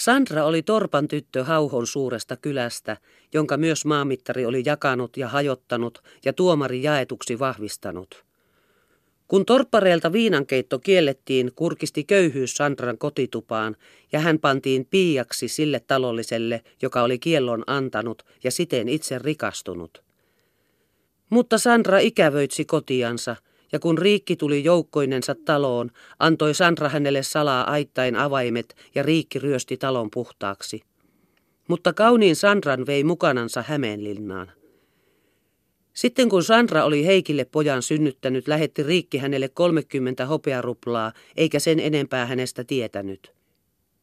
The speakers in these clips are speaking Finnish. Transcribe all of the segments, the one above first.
Sandra oli torpan tyttö Hauhon suuresta kylästä, jonka myös maamittari oli jakanut ja hajottanut ja tuomari jaetuksi vahvistanut. Kun torppareilta viinankeitto kiellettiin, kurkisti köyhyys Sandran kotitupaan ja hän pantiin piiaksi sille talolliselle, joka oli kiellon antanut ja siten itse rikastunut. Mutta Sandra ikävöitsi kotiansa – ja kun Riikki tuli joukkoinensa taloon, antoi Sandra hänelle salaa aittain avaimet ja Riikki ryösti talon puhtaaksi. Mutta kauniin Sandran vei mukanansa Hämeenlinnaan. Sitten kun Sandra oli Heikille pojan synnyttänyt, lähetti Riikki hänelle 30 hopearuplaa, eikä sen enempää hänestä tietänyt.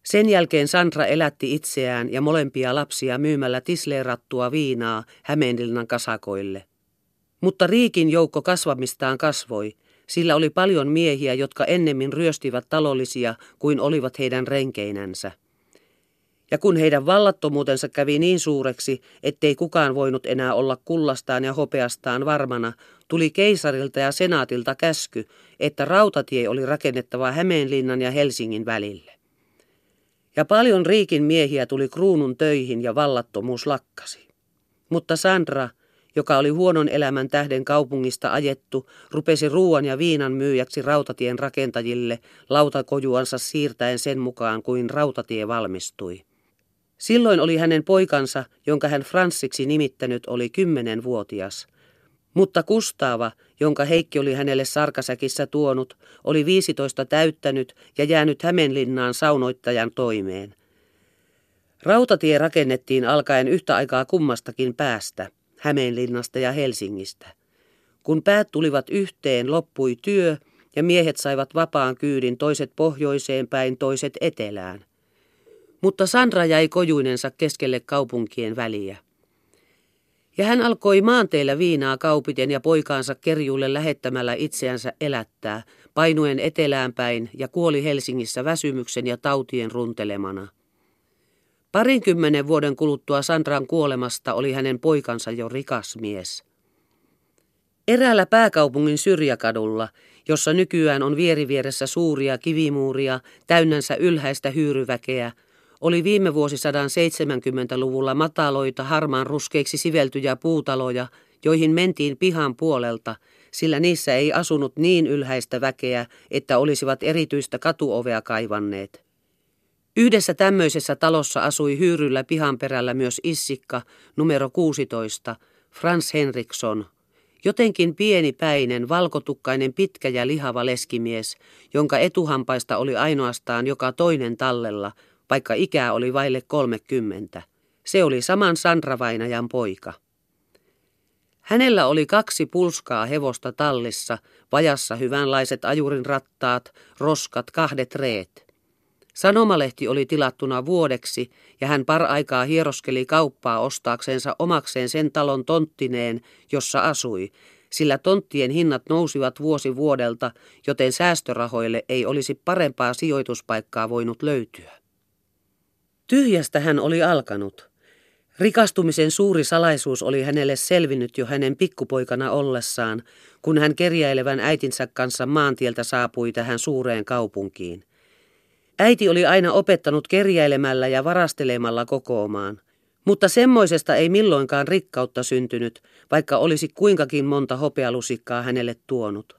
Sen jälkeen Sandra elätti itseään ja molempia lapsia myymällä tisleerattua viinaa Hämeenlinnan kasakoille. Mutta Riikin joukko kasvamistaan kasvoi. Sillä oli paljon miehiä, jotka ennemmin ryöstivät talollisia kuin olivat heidän renkeinänsä. Ja kun heidän vallattomuutensa kävi niin suureksi, ettei kukaan voinut enää olla kullastaan ja hopeastaan varmana, tuli keisarilta ja senaatilta käsky, että rautatie oli rakennettava Hämeenlinnan ja Helsingin välille. Ja paljon riikin miehiä tuli kruunun töihin ja vallattomuus lakkasi. Mutta Sandra, joka oli huonon elämän tähden kaupungista ajettu, rupesi ruoan ja viinan myyjäksi rautatien rakentajille lautakojuansa siirtäen sen mukaan kuin rautatie valmistui. Silloin oli hänen poikansa, jonka hän Franssiksi nimittänyt, oli kymmenenvuotias. Mutta Kustaava, jonka Heikki oli hänelle sarkasäkissä tuonut, oli viisitoista täyttänyt ja jäänyt Hämeenlinnaan saunoittajan toimeen. Rautatie rakennettiin alkaen yhtä aikaa kummastakin päästä. Hämeenlinnasta ja Helsingistä. Kun päät tulivat yhteen, loppui työ ja miehet saivat vapaan kyydin toiset pohjoiseen päin, toiset etelään. Mutta Sandra jäi kojuinensa keskelle kaupunkien väliä. Ja hän alkoi maanteilla viinaa kaupiten ja poikaansa kerjulle lähettämällä itseänsä elättää, painuen etelään päin ja kuoli Helsingissä väsymyksen ja tautien runtelemana. Parinkymmenen vuoden kuluttua Sandran kuolemasta oli hänen poikansa jo rikas mies. Eräällä pääkaupungin syrjäkadulla, jossa nykyään on vierivieressä suuria kivimuuria, täynnänsä ylhäistä hyyryväkeä, oli viime vuosisadan 70-luvulla mataloita harmaan ruskeiksi siveltyjä puutaloja, joihin mentiin pihan puolelta, sillä niissä ei asunut niin ylhäistä väkeä, että olisivat erityistä katuovea kaivanneet. Yhdessä tämmöisessä talossa asui hyyryllä pihan perällä myös Issikka, numero 16, Frans Henriksson, jotenkin pienipäinen, valkotukkainen, pitkä ja lihava leskimies, jonka etuhampaista oli ainoastaan joka toinen tallella, vaikka ikää oli vaille kolmekymmentä. Se oli saman Sandra-vainajan poika. Hänellä oli kaksi pulskaa hevosta tallissa, vajassa hyvänlaiset ajurin rattaat, roskat, kahdet reet. Sanomalehti oli tilattuna vuodeksi ja hän par-aikaa hieroskeli kauppaa ostaaksensa omakseen sen talon tonttineen, jossa asui, sillä tonttien hinnat nousivat vuosi vuodelta, joten säästörahoille ei olisi parempaa sijoituspaikkaa voinut löytyä. Tyhjästä hän oli alkanut. Rikastumisen suuri salaisuus oli hänelle selvinnyt jo hänen pikkupoikana ollessaan, kun hän kerjäilevän äitinsä kanssa maantieltä saapui tähän suureen kaupunkiin. Äiti oli aina opettanut kerjäilemällä ja varastelemalla kokoamaan. Mutta semmoisesta ei milloinkaan rikkautta syntynyt, vaikka olisi kuinkakin monta hopealusikkaa hänelle tuonut.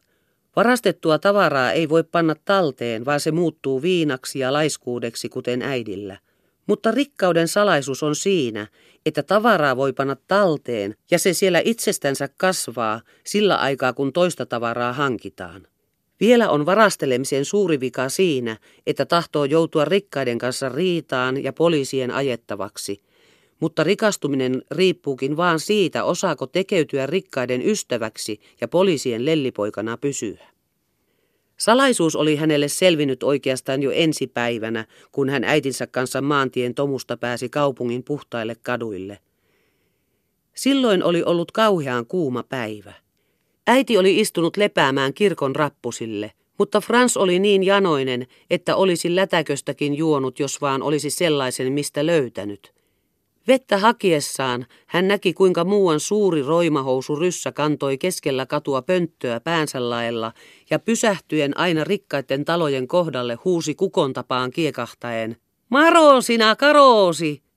Varastettua tavaraa ei voi panna talteen, vaan se muuttuu viinaksi ja laiskuudeksi, kuten äidillä. Mutta rikkauden salaisuus on siinä, että tavaraa voi panna talteen ja se siellä itsestänsä kasvaa sillä aikaa, kun toista tavaraa hankitaan. Vielä on varastelemisen suuri vika siinä, että tahtoo joutua rikkaiden kanssa riitaan ja poliisien ajettavaksi. Mutta rikastuminen riippuukin vaan siitä, osaako tekeytyä rikkaiden ystäväksi ja poliisien lellipoikana pysyä. Salaisuus oli hänelle selvinnyt oikeastaan jo ensi päivänä, kun hän äitinsä kanssa maantien tomusta pääsi kaupungin puhtaille kaduille. Silloin oli ollut kauhean kuuma päivä. Äiti oli istunut lepäämään kirkon rappusille, mutta Frans oli niin janoinen, että olisi lätäköstäkin juonut, jos vaan olisi sellaisen, mistä löytänyt. Vettä hakiessaan hän näki, kuinka muuan suuri roimahousu ryssä kantoi keskellä katua pönttöä päänsä laella ja pysähtyen aina rikkaiden talojen kohdalle huusi kukon tapaan kiekahtaen. Marosina, karoosi!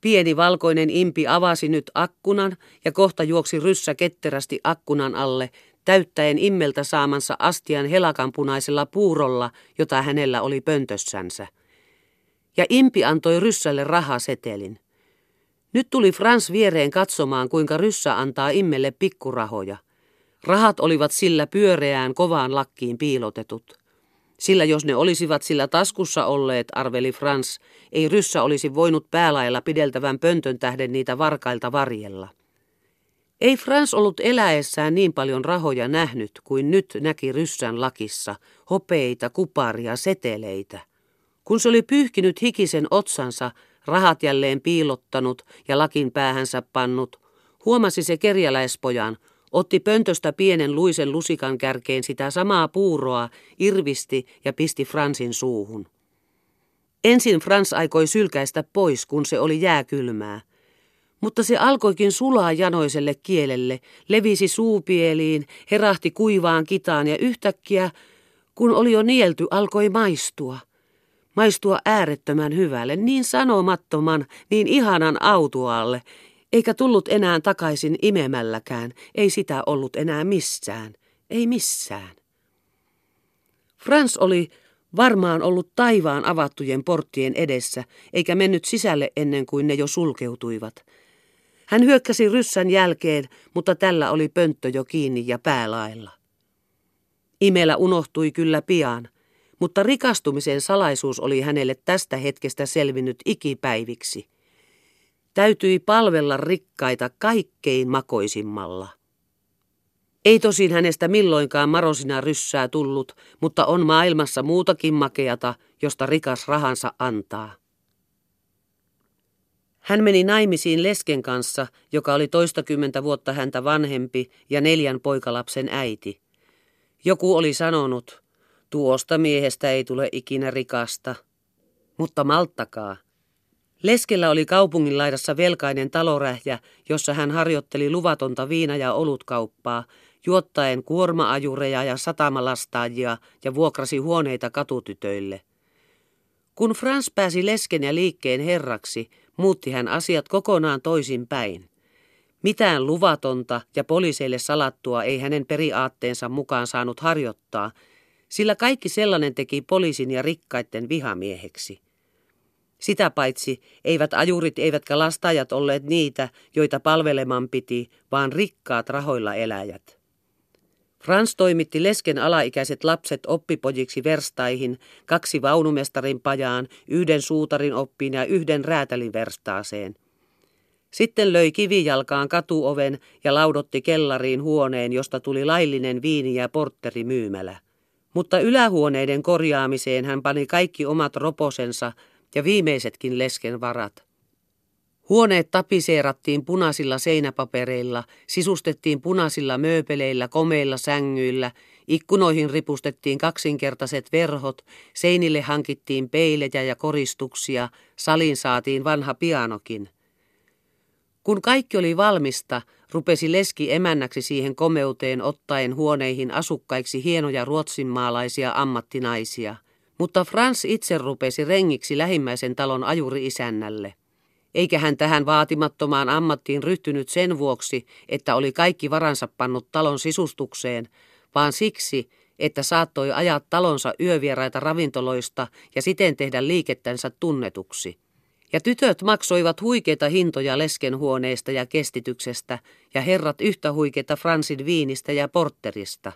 Pieni valkoinen impi avasi nyt akkunan ja kohta juoksi ryssä ketterästi akkunan alle, täyttäen immeltä saamansa astian helakanpunaisella puurolla, jota hänellä oli pöntössänsä. Ja impi antoi ryssälle rahasetelin. Nyt tuli Frans viereen katsomaan, kuinka ryssä antaa immelle pikkurahoja. Rahat olivat sillä pyöreään kovaan lakkiin piilotetut. Sillä jos ne olisivat sillä taskussa olleet, arveli Frans, ei ryssä olisi voinut päälailla pideltävän pöntön tähden niitä varkailta varjella. Ei Frans ollut eläessään niin paljon rahoja nähnyt kuin nyt näki ryssän lakissa, hopeita, kuparia, seteleitä. Kun se oli pyyhkinyt hikisen otsansa, rahat jälleen piilottanut ja lakin päähänsä pannut, huomasi se kerjäläispojan, otti pöntöstä pienen luisen lusikan kärkeen sitä samaa puuroa, irvisti ja pisti Fransin suuhun. Ensin Frans aikoi sylkäistä pois, kun se oli jääkylmää. Mutta se alkoikin sulaa janoiselle kielelle, levisi suupieliin, herahti kuivaan kitaan ja yhtäkkiä, kun oli jo nielty, alkoi maistua. Maistua äärettömän hyvälle, niin sanomattoman, niin ihanan autualle, eikä tullut enää takaisin imemälläkään, ei sitä ollut enää missään, ei missään. Frans oli varmaan ollut taivaan avattujen porttien edessä, eikä mennyt sisälle ennen kuin ne jo sulkeutuivat. Hän hyökkäsi ryssän jälkeen, mutta tällä oli pönttö jo kiinni ja päälailla. Imellä unohtui kyllä pian, mutta rikastumisen salaisuus oli hänelle tästä hetkestä selvinnyt ikipäiviksi. Täytyi palvella rikkaita kaikkein makoisimmalla. Ei tosin hänestä milloinkaan marosina ryssää tullut, mutta on maailmassa muutakin makeata, josta rikas rahansa antaa. Hän meni naimisiin lesken kanssa, joka oli toistakymmentä vuotta häntä vanhempi ja neljän poikalapsen äiti. Joku oli sanonut, tuosta miehestä ei tule ikinä rikasta. Mutta malttakaa. Leskellä oli kaupungin laidassa velkainen talorähjä, jossa hän harjoitteli luvatonta viina- ja olutkauppaa, juottaen kuormaajureja ja satamalastaajia ja vuokrasi huoneita katutytöille. Kun Frans pääsi lesken ja liikkeen herraksi, muutti hän asiat kokonaan toisin päin. Mitään luvatonta ja poliiseille salattua ei hänen periaatteensa mukaan saanut harjoittaa, sillä kaikki sellainen teki poliisin ja rikkaiden vihamieheksi. Sitä paitsi eivät ajurit eivätkä lastajat olleet niitä, joita palveleman piti, vaan rikkaat rahoilla eläjät. Frans toimitti lesken alaikäiset lapset oppipojiksi verstaihin, kaksi vaunumestarin pajaan, yhden suutarin oppiin ja yhden räätälin verstaaseen. Sitten löi kivijalkaan katuoven ja laudotti kellariin huoneen, josta tuli laillinen viini- ja portterimyymälä. Mutta ylähuoneiden korjaamiseen hän pani kaikki omat roposensa ja viimeisetkin lesken varat. Huoneet tapiseerattiin punaisilla seinäpapereilla, sisustettiin punaisilla mööpeleillä, komeilla sängyillä, ikkunoihin ripustettiin kaksinkertaiset verhot, seinille hankittiin peilejä ja koristuksia, salin saatiin vanha pianokin. Kun kaikki oli valmista, rupesi leski emännäksi siihen komeuteen ottaen huoneihin asukkaiksi hienoja ruotsinmaalaisia ammattinaisia. Mutta Frans itse rupesi rengiksi lähimmäisen talon ajuri-isännälle eikä hän tähän vaatimattomaan ammattiin ryhtynyt sen vuoksi, että oli kaikki varansa pannut talon sisustukseen, vaan siksi, että saattoi ajaa talonsa yövieraita ravintoloista ja siten tehdä liikettänsä tunnetuksi. Ja tytöt maksoivat huikeita hintoja leskenhuoneesta ja kestityksestä, ja herrat yhtä huikeita Fransin viinistä ja porterista.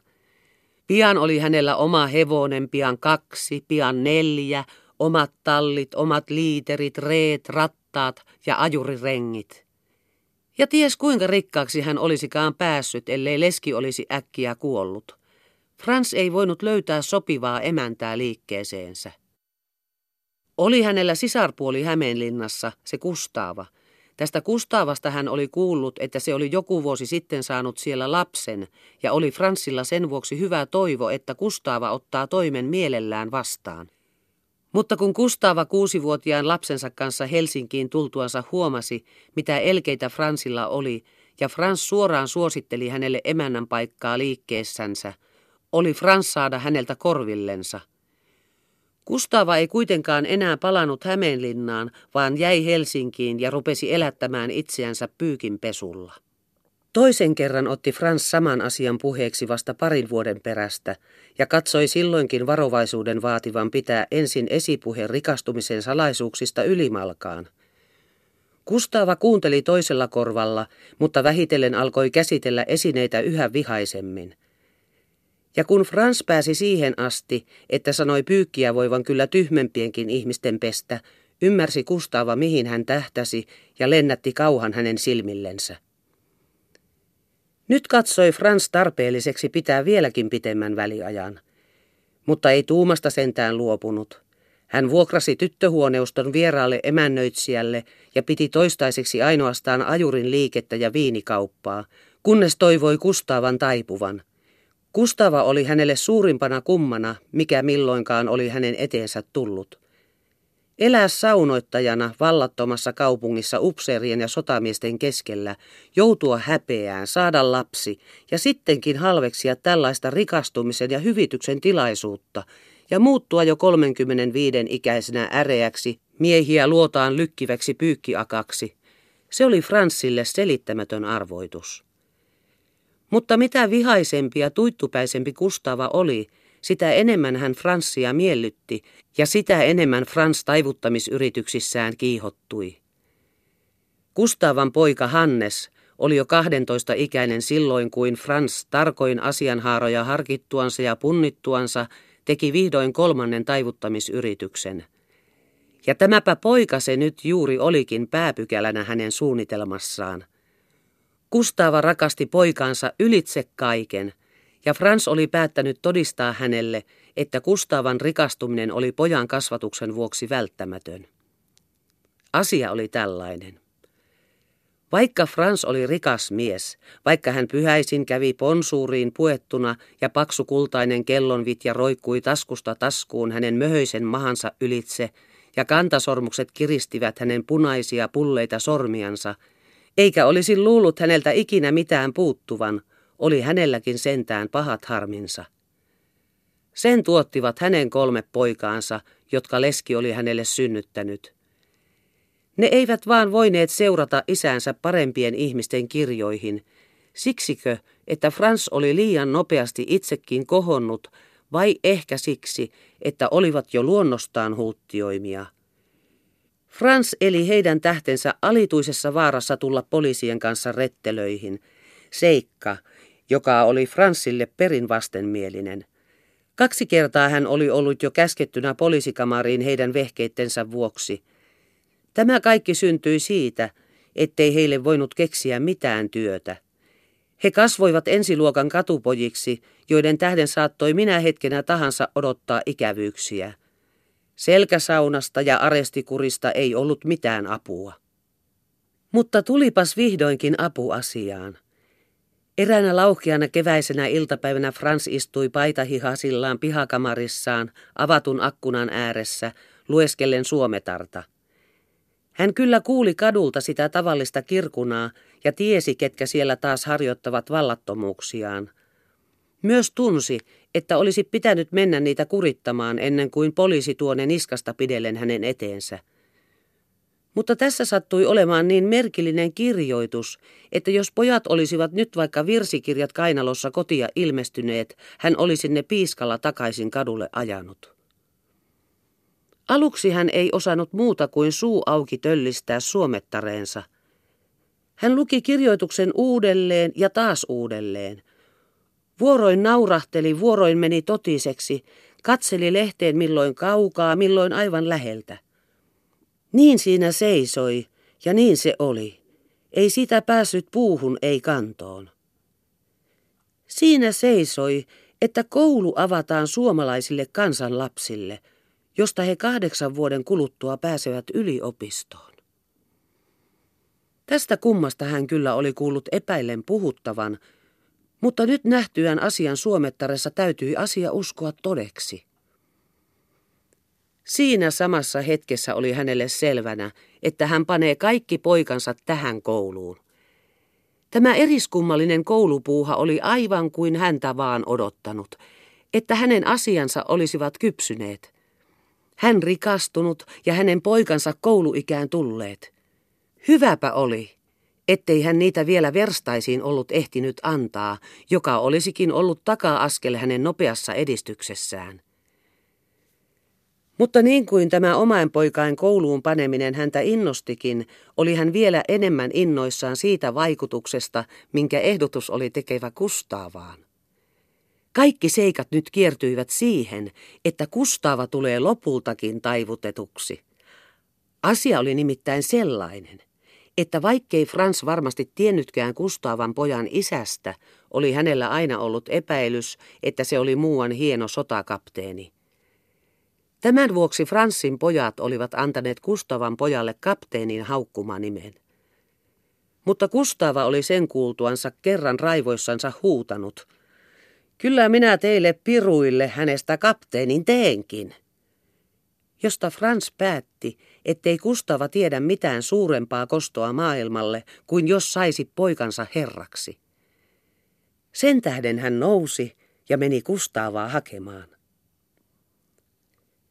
Pian oli hänellä oma hevonen, pian kaksi, pian neljä, omat tallit, omat liiterit, reet, rat, rattaat ja ajurirengit. Ja ties kuinka rikkaaksi hän olisikaan päässyt, ellei leski olisi äkkiä kuollut. Frans ei voinut löytää sopivaa emäntää liikkeeseensä. Oli hänellä sisarpuoli Hämeenlinnassa, se Kustaava. Tästä Kustaavasta hän oli kuullut, että se oli joku vuosi sitten saanut siellä lapsen, ja oli Fransilla sen vuoksi hyvä toivo, että Kustaava ottaa toimen mielellään vastaan. Mutta kun Kustava kuusivuotiaan lapsensa kanssa Helsinkiin tultuansa huomasi, mitä elkeitä Fransilla oli, ja Frans suoraan suositteli hänelle emännän paikkaa liikkeessänsä, oli Frans saada häneltä korvillensa. Kustava ei kuitenkaan enää palannut Hämeenlinnaan, vaan jäi Helsinkiin ja rupesi elättämään itseänsä pyykinpesulla. Toisen kerran otti Frans saman asian puheeksi vasta parin vuoden perästä ja katsoi silloinkin varovaisuuden vaativan pitää ensin esipuhe rikastumisen salaisuuksista ylimalkaan. Kustava kuunteli toisella korvalla, mutta vähitellen alkoi käsitellä esineitä yhä vihaisemmin. Ja kun Frans pääsi siihen asti, että sanoi pyykkiä voivan kyllä tyhmempienkin ihmisten pestä, ymmärsi Kustava mihin hän tähtäsi ja lennätti kauhan hänen silmillensä. Nyt katsoi Frans tarpeelliseksi pitää vieläkin pitemmän väliajan, mutta ei tuumasta sentään luopunut. Hän vuokrasi tyttöhuoneuston vieraalle emännöitsijälle ja piti toistaiseksi ainoastaan ajurin liikettä ja viinikauppaa, kunnes toivoi Kustavan taipuvan. Kustava oli hänelle suurimpana kummana, mikä milloinkaan oli hänen eteensä tullut. Elää saunoittajana vallattomassa kaupungissa upseerien ja sotamiesten keskellä, joutua häpeään, saada lapsi ja sittenkin halveksia tällaista rikastumisen ja hyvityksen tilaisuutta ja muuttua jo 35 ikäisenä äreäksi, miehiä luotaan lykkiväksi pyykkiakaksi. Se oli Fransille selittämätön arvoitus. Mutta mitä vihaisempi ja tuittupäisempi Kustava oli, sitä enemmän hän Franssia miellytti ja sitä enemmän Frans taivuttamisyrityksissään kiihottui. Kustavan poika Hannes oli jo 12 ikäinen silloin, kuin Frans tarkoin asianhaaroja harkittuansa ja punnittuansa teki vihdoin kolmannen taivuttamisyrityksen. Ja tämäpä poika se nyt juuri olikin pääpykälänä hänen suunnitelmassaan. Kustava rakasti poikansa ylitse kaiken – ja Frans oli päättänyt todistaa hänelle, että Kustavan rikastuminen oli pojan kasvatuksen vuoksi välttämätön. Asia oli tällainen. Vaikka Frans oli rikas mies, vaikka hän pyhäisin kävi ponsuuriin puettuna ja paksukultainen kellonvitja roikkui taskusta taskuun hänen möhöisen mahansa ylitse ja kantasormukset kiristivät hänen punaisia pulleita sormiansa, eikä olisi luullut häneltä ikinä mitään puuttuvan – oli hänelläkin sentään pahat harminsa. Sen tuottivat hänen kolme poikaansa, jotka leski oli hänelle synnyttänyt. Ne eivät vaan voineet seurata isänsä parempien ihmisten kirjoihin, siksikö, että Frans oli liian nopeasti itsekin kohonnut, vai ehkä siksi, että olivat jo luonnostaan huuttioimia. Frans eli heidän tähtensä alituisessa vaarassa tulla poliisien kanssa rettelöihin, seikka, joka oli Fransille perin vastenmielinen. Kaksi kertaa hän oli ollut jo käskettynä poliisikamariin heidän vehkeittensä vuoksi. Tämä kaikki syntyi siitä, ettei heille voinut keksiä mitään työtä. He kasvoivat ensiluokan katupojiksi, joiden tähden saattoi minä hetkenä tahansa odottaa ikävyyksiä. Selkäsaunasta ja arestikurista ei ollut mitään apua. Mutta tulipas vihdoinkin apu asiaan. Eräänä lauhkiana keväisenä iltapäivänä Frans istui paitahihasillaan pihakamarissaan avatun akkunan ääressä, lueskellen suometarta. Hän kyllä kuuli kadulta sitä tavallista kirkunaa ja tiesi, ketkä siellä taas harjoittavat vallattomuuksiaan. Myös tunsi, että olisi pitänyt mennä niitä kurittamaan ennen kuin poliisi tuone niskasta pidellen hänen eteensä. Mutta tässä sattui olemaan niin merkillinen kirjoitus, että jos pojat olisivat nyt vaikka virsikirjat kainalossa kotia ilmestyneet, hän olisi ne piiskalla takaisin kadulle ajanut. Aluksi hän ei osannut muuta kuin suu auki töllistää suomettareensa. Hän luki kirjoituksen uudelleen ja taas uudelleen. Vuoroin naurahteli, vuoroin meni totiseksi, katseli lehteen milloin kaukaa, milloin aivan läheltä. Niin siinä seisoi, ja niin se oli. Ei sitä päässyt puuhun, ei kantoon. Siinä seisoi, että koulu avataan suomalaisille kansanlapsille, josta he kahdeksan vuoden kuluttua pääsevät yliopistoon. Tästä kummasta hän kyllä oli kuullut epäillen puhuttavan, mutta nyt nähtyään asian suomettaressa täytyi asia uskoa todeksi. Siinä samassa hetkessä oli hänelle selvänä, että hän panee kaikki poikansa tähän kouluun. Tämä eriskummallinen koulupuuha oli aivan kuin häntä vaan odottanut, että hänen asiansa olisivat kypsyneet. Hän rikastunut ja hänen poikansa kouluikään tulleet. Hyväpä oli, ettei hän niitä vielä verstaisiin ollut ehtinyt antaa, joka olisikin ollut taka-askel hänen nopeassa edistyksessään. Mutta niin kuin tämä omain poikain kouluun paneminen häntä innostikin, oli hän vielä enemmän innoissaan siitä vaikutuksesta, minkä ehdotus oli tekevä Kustaavaan. Kaikki seikat nyt kiertyivät siihen, että Kustaava tulee lopultakin taivutetuksi. Asia oli nimittäin sellainen, että vaikkei Frans varmasti tiennytkään Kustaavan pojan isästä, oli hänellä aina ollut epäilys, että se oli muuan hieno sotakapteeni. Tämän vuoksi Fransin pojat olivat antaneet Kustavan pojalle kapteenin haukkumanimen. Mutta Kustava oli sen kuultuansa kerran raivoissansa huutanut. Kyllä minä teille piruille hänestä kapteenin teenkin. Josta Frans päätti, ettei Kustava tiedä mitään suurempaa kostoa maailmalle kuin jos saisi poikansa herraksi. Sen tähden hän nousi ja meni Kustavaa hakemaan.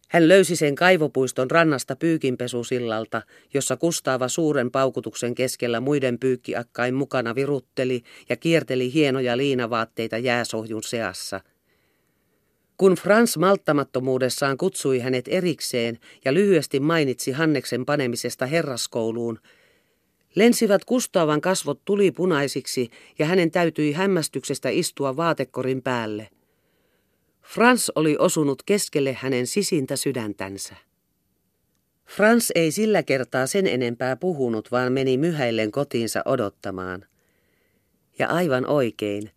Hän löysi sen kaivopuiston rannasta pyykinpesusillalta, jossa Kustaava suuren paukutuksen keskellä muiden pyykkiakkain mukana virutteli ja kierteli hienoja liinavaatteita jääsohjun seassa. Kun Frans malttamattomuudessaan kutsui hänet erikseen ja lyhyesti mainitsi Hanneksen panemisesta herraskouluun, lensivät Kustaavan kasvot tulipunaisiksi ja hänen täytyi hämmästyksestä istua vaatekorin päälle – Frans oli osunut keskelle hänen sisintä sydäntänsä. Frans ei sillä kertaa sen enempää puhunut, vaan meni myhäillen kotiinsa odottamaan. Ja aivan oikein.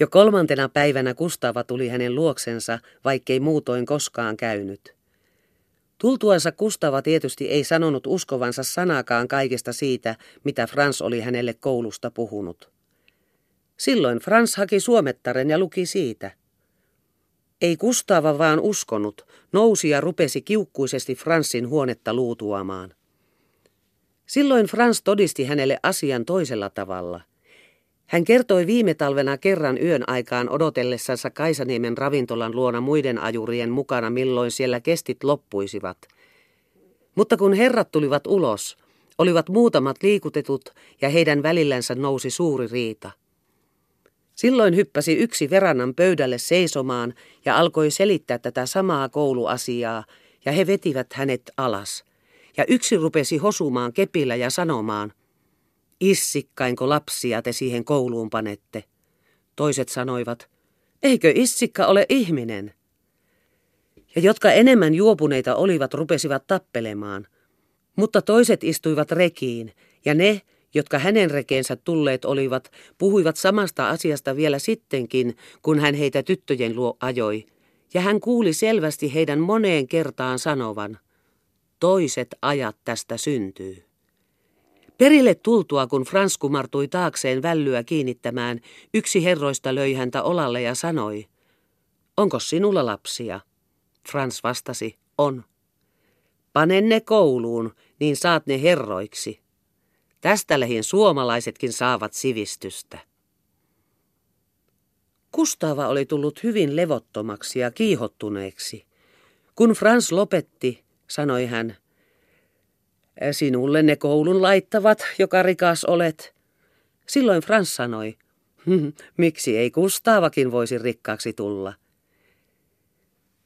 Jo kolmantena päivänä Kustava tuli hänen luoksensa, vaikkei muutoin koskaan käynyt. Tultuansa Kustava tietysti ei sanonut uskovansa sanakaan kaikesta siitä, mitä Frans oli hänelle koulusta puhunut. Silloin Frans haki suomettaren ja luki siitä – ei Kustava vaan uskonut, nousi ja rupesi kiukkuisesti Fransin huonetta luutuamaan. Silloin Frans todisti hänelle asian toisella tavalla. Hän kertoi viime talvena kerran yön aikaan odotellessansa Kaisaniemen ravintolan luona muiden ajurien mukana, milloin siellä kestit loppuisivat. Mutta kun herrat tulivat ulos, olivat muutamat liikutetut ja heidän välillänsä nousi suuri riita. Silloin hyppäsi yksi verannan pöydälle seisomaan ja alkoi selittää tätä samaa kouluasiaa, ja he vetivät hänet alas. Ja yksi rupesi hosumaan kepillä ja sanomaan, Issikkainko lapsia te siihen kouluun panette? Toiset sanoivat, eikö issikka ole ihminen? Ja jotka enemmän juopuneita olivat, rupesivat tappelemaan. Mutta toiset istuivat rekiin, ja ne, jotka hänen rekeensä tulleet olivat, puhuivat samasta asiasta vielä sittenkin, kun hän heitä tyttöjen luo ajoi, ja hän kuuli selvästi heidän moneen kertaan sanovan, toiset ajat tästä syntyy. Perille tultua, kun Frans kumartui taakseen vällyä kiinnittämään, yksi herroista löi häntä olalle ja sanoi, onko sinulla lapsia? Frans vastasi, on. Pane ne kouluun, niin saat ne herroiksi. Tästä lähin suomalaisetkin saavat sivistystä. Kustava oli tullut hyvin levottomaksi ja kiihottuneeksi. Kun Frans lopetti, sanoi hän, sinulle ne koulun laittavat, joka rikas olet. Silloin Frans sanoi, hm, miksi ei Kustavakin voisi rikkaaksi tulla.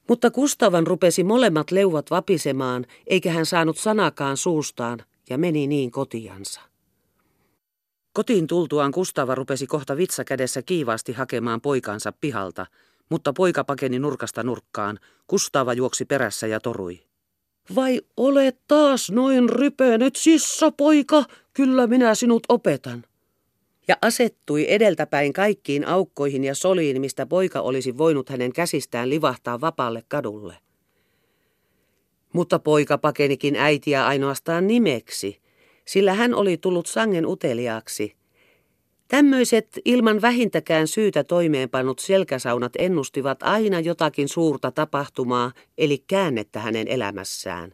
Mutta Kustavan rupesi molemmat leuvat vapisemaan, eikä hän saanut sanakaan suustaan, ja meni niin kotiansa. Kotiin tultuaan Kustava rupesi kohta vitsa kädessä kiivaasti hakemaan poikansa pihalta, mutta poika pakeni nurkasta nurkkaan. Kustava juoksi perässä ja torui. Vai olet taas noin rypenyt, sissa poika? Kyllä minä sinut opetan. Ja asettui edeltäpäin kaikkiin aukkoihin ja soliin, mistä poika olisi voinut hänen käsistään livahtaa vapaalle kadulle. Mutta poika pakenikin äitiä ainoastaan nimeksi, sillä hän oli tullut sangen uteliaaksi. Tämmöiset ilman vähintäkään syytä toimeenpannut selkäsaunat ennustivat aina jotakin suurta tapahtumaa, eli käännettä hänen elämässään.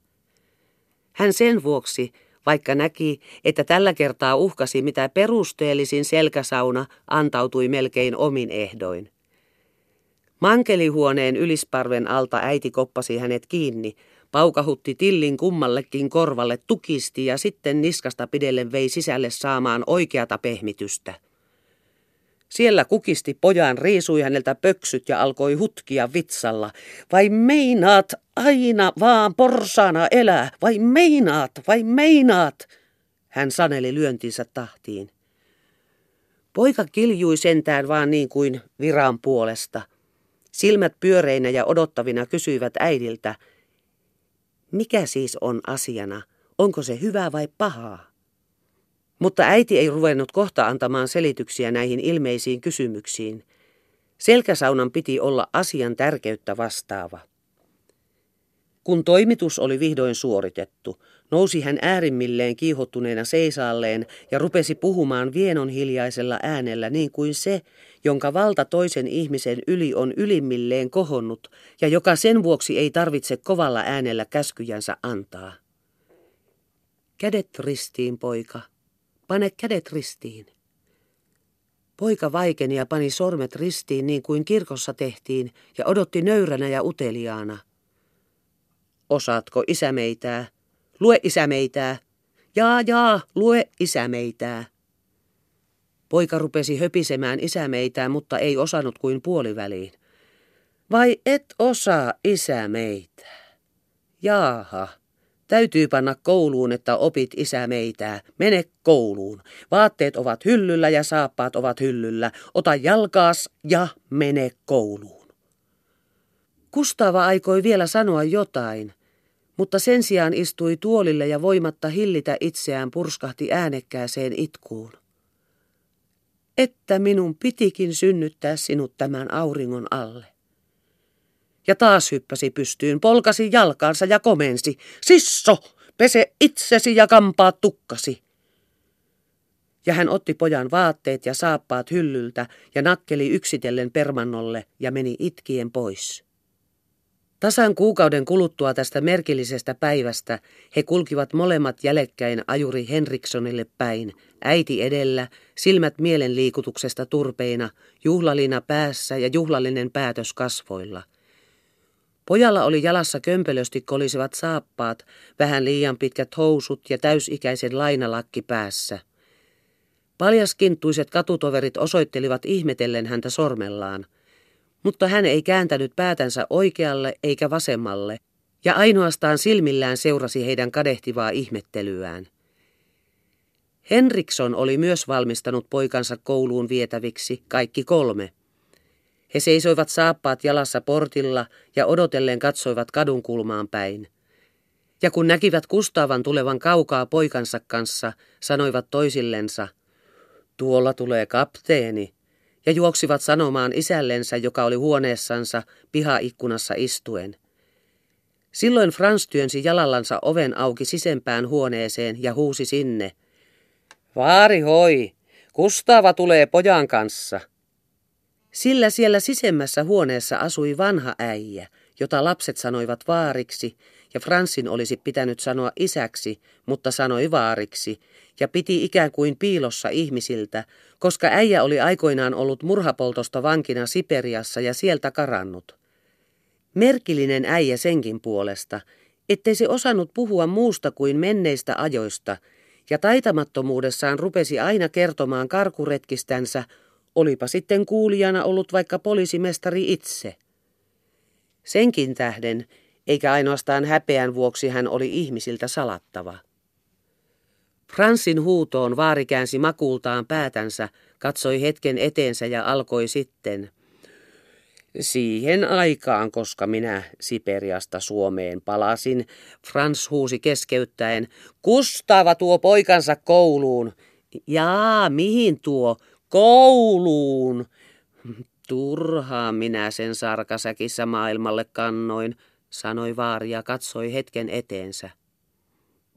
Hän sen vuoksi, vaikka näki, että tällä kertaa uhkasi mitä perusteellisin selkäsauna, antautui melkein omin ehdoin. Mankelihuoneen ylisparven alta äiti koppasi hänet kiinni, paukahutti tillin kummallekin korvalle, tukisti ja sitten niskasta pidellen vei sisälle saamaan oikeata pehmitystä. Siellä kukisti pojan, riisui häneltä pöksyt ja alkoi hutkia vitsalla. Vai meinaat aina vaan porsana elää? Vai meinaat, vai meinaat? Hän saneli lyöntinsä tahtiin. Poika kiljui sentään vaan niin kuin viran puolesta. Silmät pyöreinä ja odottavina kysyivät äidiltä, mikä siis on asiana, onko se hyvää vai pahaa? Mutta äiti ei ruvennut kohta antamaan selityksiä näihin ilmeisiin kysymyksiin. Selkäsaunan piti olla asian tärkeyttä vastaava. Kun toimitus oli vihdoin suoritettu, nousi hän äärimmilleen kiihottuneena seisaalleen ja rupesi puhumaan vienon hiljaisella äänellä niin kuin se, jonka valta toisen ihmisen yli on ylimmilleen kohonnut ja joka sen vuoksi ei tarvitse kovalla äänellä käskyjänsä antaa. Kädet ristiin, poika. Pane kädet ristiin. Poika vaikeni ja pani sormet ristiin niin kuin kirkossa tehtiin ja odotti nöyränä ja uteliaana. Osaatko isämeitää? Lue isämeitää. Jaa, jaa, lue isämeitää. Poika rupesi höpisemään isämeitää, mutta ei osannut kuin puoliväliin. Vai et osaa isämeitää? Jaaha. Täytyy panna kouluun, että opit isä meitää. Mene kouluun. Vaatteet ovat hyllyllä ja saappaat ovat hyllyllä. Ota jalkaas ja mene kouluun. Kustava aikoi vielä sanoa jotain, mutta sen sijaan istui tuolille ja voimatta hillitä itseään purskahti äänekkääseen itkuun. Että minun pitikin synnyttää sinut tämän auringon alle ja taas hyppäsi pystyyn, polkasi jalkaansa ja komensi. Sisso, pese itsesi ja kampaa tukkasi. Ja hän otti pojan vaatteet ja saappaat hyllyltä ja nakkeli yksitellen permannolle ja meni itkien pois. Tasan kuukauden kuluttua tästä merkillisestä päivästä he kulkivat molemmat jälekkäin ajuri Henrikssonille päin, äiti edellä, silmät mielenliikutuksesta turpeina, juhlalina päässä ja juhlallinen päätös kasvoilla – Pojalla oli jalassa kömpelösti kolisivat saappaat, vähän liian pitkät housut ja täysikäisen lainalakki päässä. Paljaskintuiset katutoverit osoittelivat ihmetellen häntä sormellaan, mutta hän ei kääntänyt päätänsä oikealle eikä vasemmalle, ja ainoastaan silmillään seurasi heidän kadehtivaa ihmettelyään. Henriksson oli myös valmistanut poikansa kouluun vietäviksi, kaikki kolme. He seisoivat saappaat jalassa portilla ja odotellen katsoivat kadun kulmaan päin. Ja kun näkivät Kustavan tulevan kaukaa poikansa kanssa, sanoivat toisillensa, tuolla tulee kapteeni, ja juoksivat sanomaan isällensä, joka oli huoneessansa pihaikkunassa istuen. Silloin Frans työnsi jalallansa oven auki sisempään huoneeseen ja huusi sinne. Vaari hoi, Kustava tulee pojan kanssa. Sillä siellä sisemmässä huoneessa asui vanha äijä, jota lapset sanoivat vaariksi, ja Fransin olisi pitänyt sanoa isäksi, mutta sanoi vaariksi, ja piti ikään kuin piilossa ihmisiltä, koska äijä oli aikoinaan ollut murhapoltosta vankina Siperiassa ja sieltä karannut. Merkillinen äijä senkin puolesta, ettei se osannut puhua muusta kuin menneistä ajoista, ja taitamattomuudessaan rupesi aina kertomaan karkuretkistänsä olipa sitten kuulijana ollut vaikka poliisimestari itse. Senkin tähden, eikä ainoastaan häpeän vuoksi hän oli ihmisiltä salattava. Fransin huutoon vaari käänsi makultaan päätänsä, katsoi hetken eteensä ja alkoi sitten. Siihen aikaan, koska minä Siperiasta Suomeen palasin, Frans huusi keskeyttäen, Kustava tuo poikansa kouluun. Jaa, mihin tuo? Kouluun! Turhaa minä sen sarkasäkissä maailmalle kannoin, sanoi vaari ja katsoi hetken eteensä.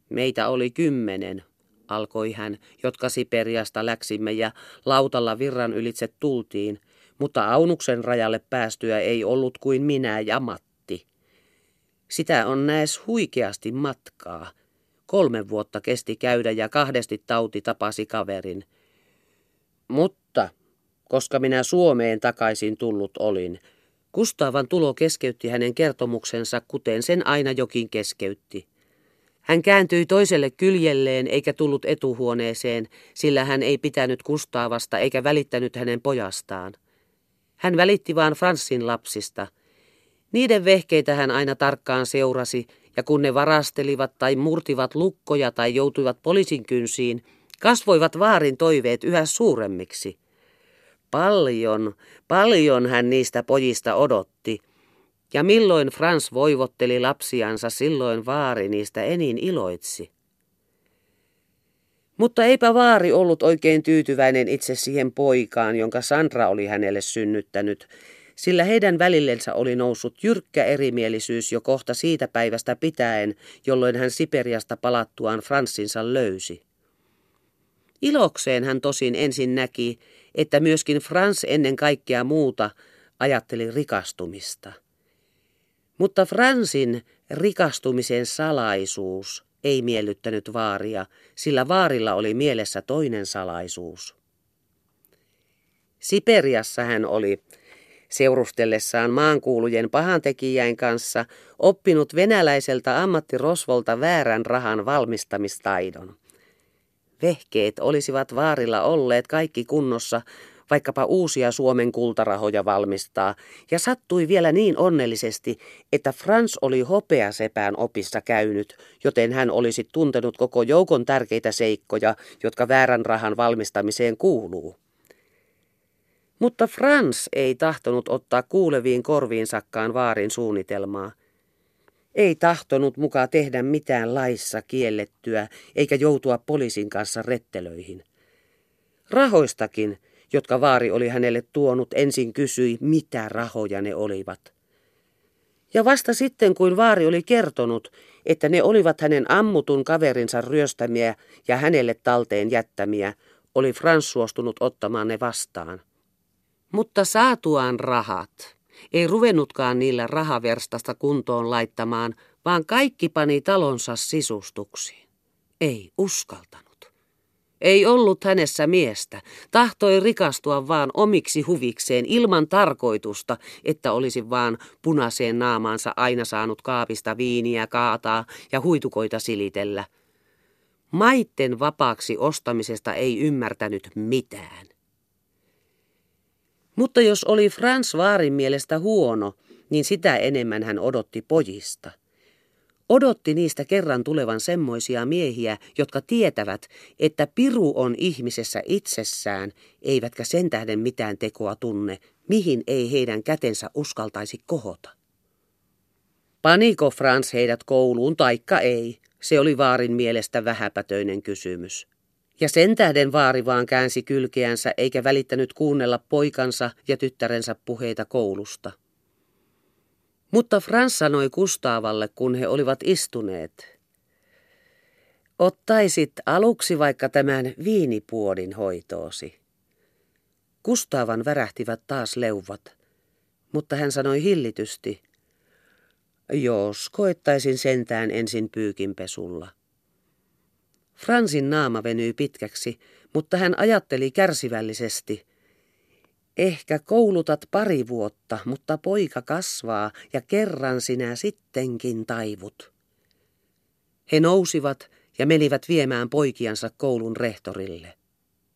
Meitä oli kymmenen, alkoi hän, jotka Siperiasta läksimme ja lautalla virran ylitse tultiin, mutta Aunuksen rajalle päästyä ei ollut kuin minä ja Matti. Sitä on näes huikeasti matkaa. Kolme vuotta kesti käydä ja kahdesti tauti tapasi kaverin – mutta, koska minä Suomeen takaisin tullut olin, Kustavan tulo keskeytti hänen kertomuksensa, kuten sen aina jokin keskeytti. Hän kääntyi toiselle kyljelleen eikä tullut etuhuoneeseen, sillä hän ei pitänyt Kustaavasta eikä välittänyt hänen pojastaan. Hän välitti vain Franssin lapsista. Niiden vehkeitä hän aina tarkkaan seurasi, ja kun ne varastelivat tai murtivat lukkoja tai joutuivat poliisin kynsiin, kasvoivat vaarin toiveet yhä suuremmiksi. Paljon, paljon hän niistä pojista odotti, ja milloin Frans voivotteli lapsiansa, silloin vaari niistä enin iloitsi. Mutta eipä vaari ollut oikein tyytyväinen itse siihen poikaan, jonka Sandra oli hänelle synnyttänyt, sillä heidän välillensä oli noussut jyrkkä erimielisyys jo kohta siitä päivästä pitäen, jolloin hän Siperiasta palattuaan Fransinsa löysi. Ilokseen hän tosin ensin näki, että myöskin Frans ennen kaikkea muuta ajatteli rikastumista. Mutta Fransin rikastumisen salaisuus ei miellyttänyt vaaria, sillä vaarilla oli mielessä toinen salaisuus. Siperiassa hän oli, seurustellessaan maankuulujen pahantekijäin kanssa, oppinut venäläiseltä ammattirosvolta väärän rahan valmistamistaidon. Vehkeet olisivat vaarilla olleet kaikki kunnossa, vaikkapa uusia Suomen kultarahoja valmistaa, ja sattui vielä niin onnellisesti, että Frans oli hopeasepään opissa käynyt, joten hän olisi tuntenut koko joukon tärkeitä seikkoja, jotka väärän rahan valmistamiseen kuuluu. Mutta Frans ei tahtonut ottaa kuuleviin korviinsakkaan vaarin suunnitelmaa. Ei tahtonut mukaan tehdä mitään laissa kiellettyä, eikä joutua poliisin kanssa rettelöihin. Rahoistakin, jotka vaari oli hänelle tuonut, ensin kysyi, mitä rahoja ne olivat. Ja vasta sitten, kuin vaari oli kertonut, että ne olivat hänen ammutun kaverinsa ryöstämiä ja hänelle talteen jättämiä, oli Frans suostunut ottamaan ne vastaan. Mutta saatuaan rahat, ei ruvennutkaan niillä rahaverstasta kuntoon laittamaan, vaan kaikki pani talonsa sisustuksiin. Ei uskaltanut. Ei ollut hänessä miestä, tahtoi rikastua vaan omiksi huvikseen ilman tarkoitusta, että olisi vaan punaiseen naamaansa aina saanut kaapista viiniä kaataa ja huitukoita silitellä. Maitten vapaaksi ostamisesta ei ymmärtänyt mitään. Mutta jos oli Frans Vaarin mielestä huono, niin sitä enemmän hän odotti pojista. Odotti niistä kerran tulevan semmoisia miehiä, jotka tietävät, että piru on ihmisessä itsessään, eivätkä sen tähden mitään tekoa tunne, mihin ei heidän kätensä uskaltaisi kohota. Paniko Frans heidät kouluun taikka ei, se oli Vaarin mielestä vähäpätöinen kysymys. Ja sen tähden vaari vaan käänsi kylkeänsä eikä välittänyt kuunnella poikansa ja tyttärensä puheita koulusta. Mutta Frans sanoi Kustaavalle, kun he olivat istuneet. Ottaisit aluksi vaikka tämän viinipuodin hoitoosi. Kustaavan värähtivät taas leuvat, mutta hän sanoi hillitysti. Jos koettaisin sentään ensin pyykinpesulla. Fransin naama venyi pitkäksi, mutta hän ajatteli kärsivällisesti. Ehkä koulutat pari vuotta, mutta poika kasvaa ja kerran sinä sittenkin taivut. He nousivat ja menivät viemään poikiansa koulun rehtorille.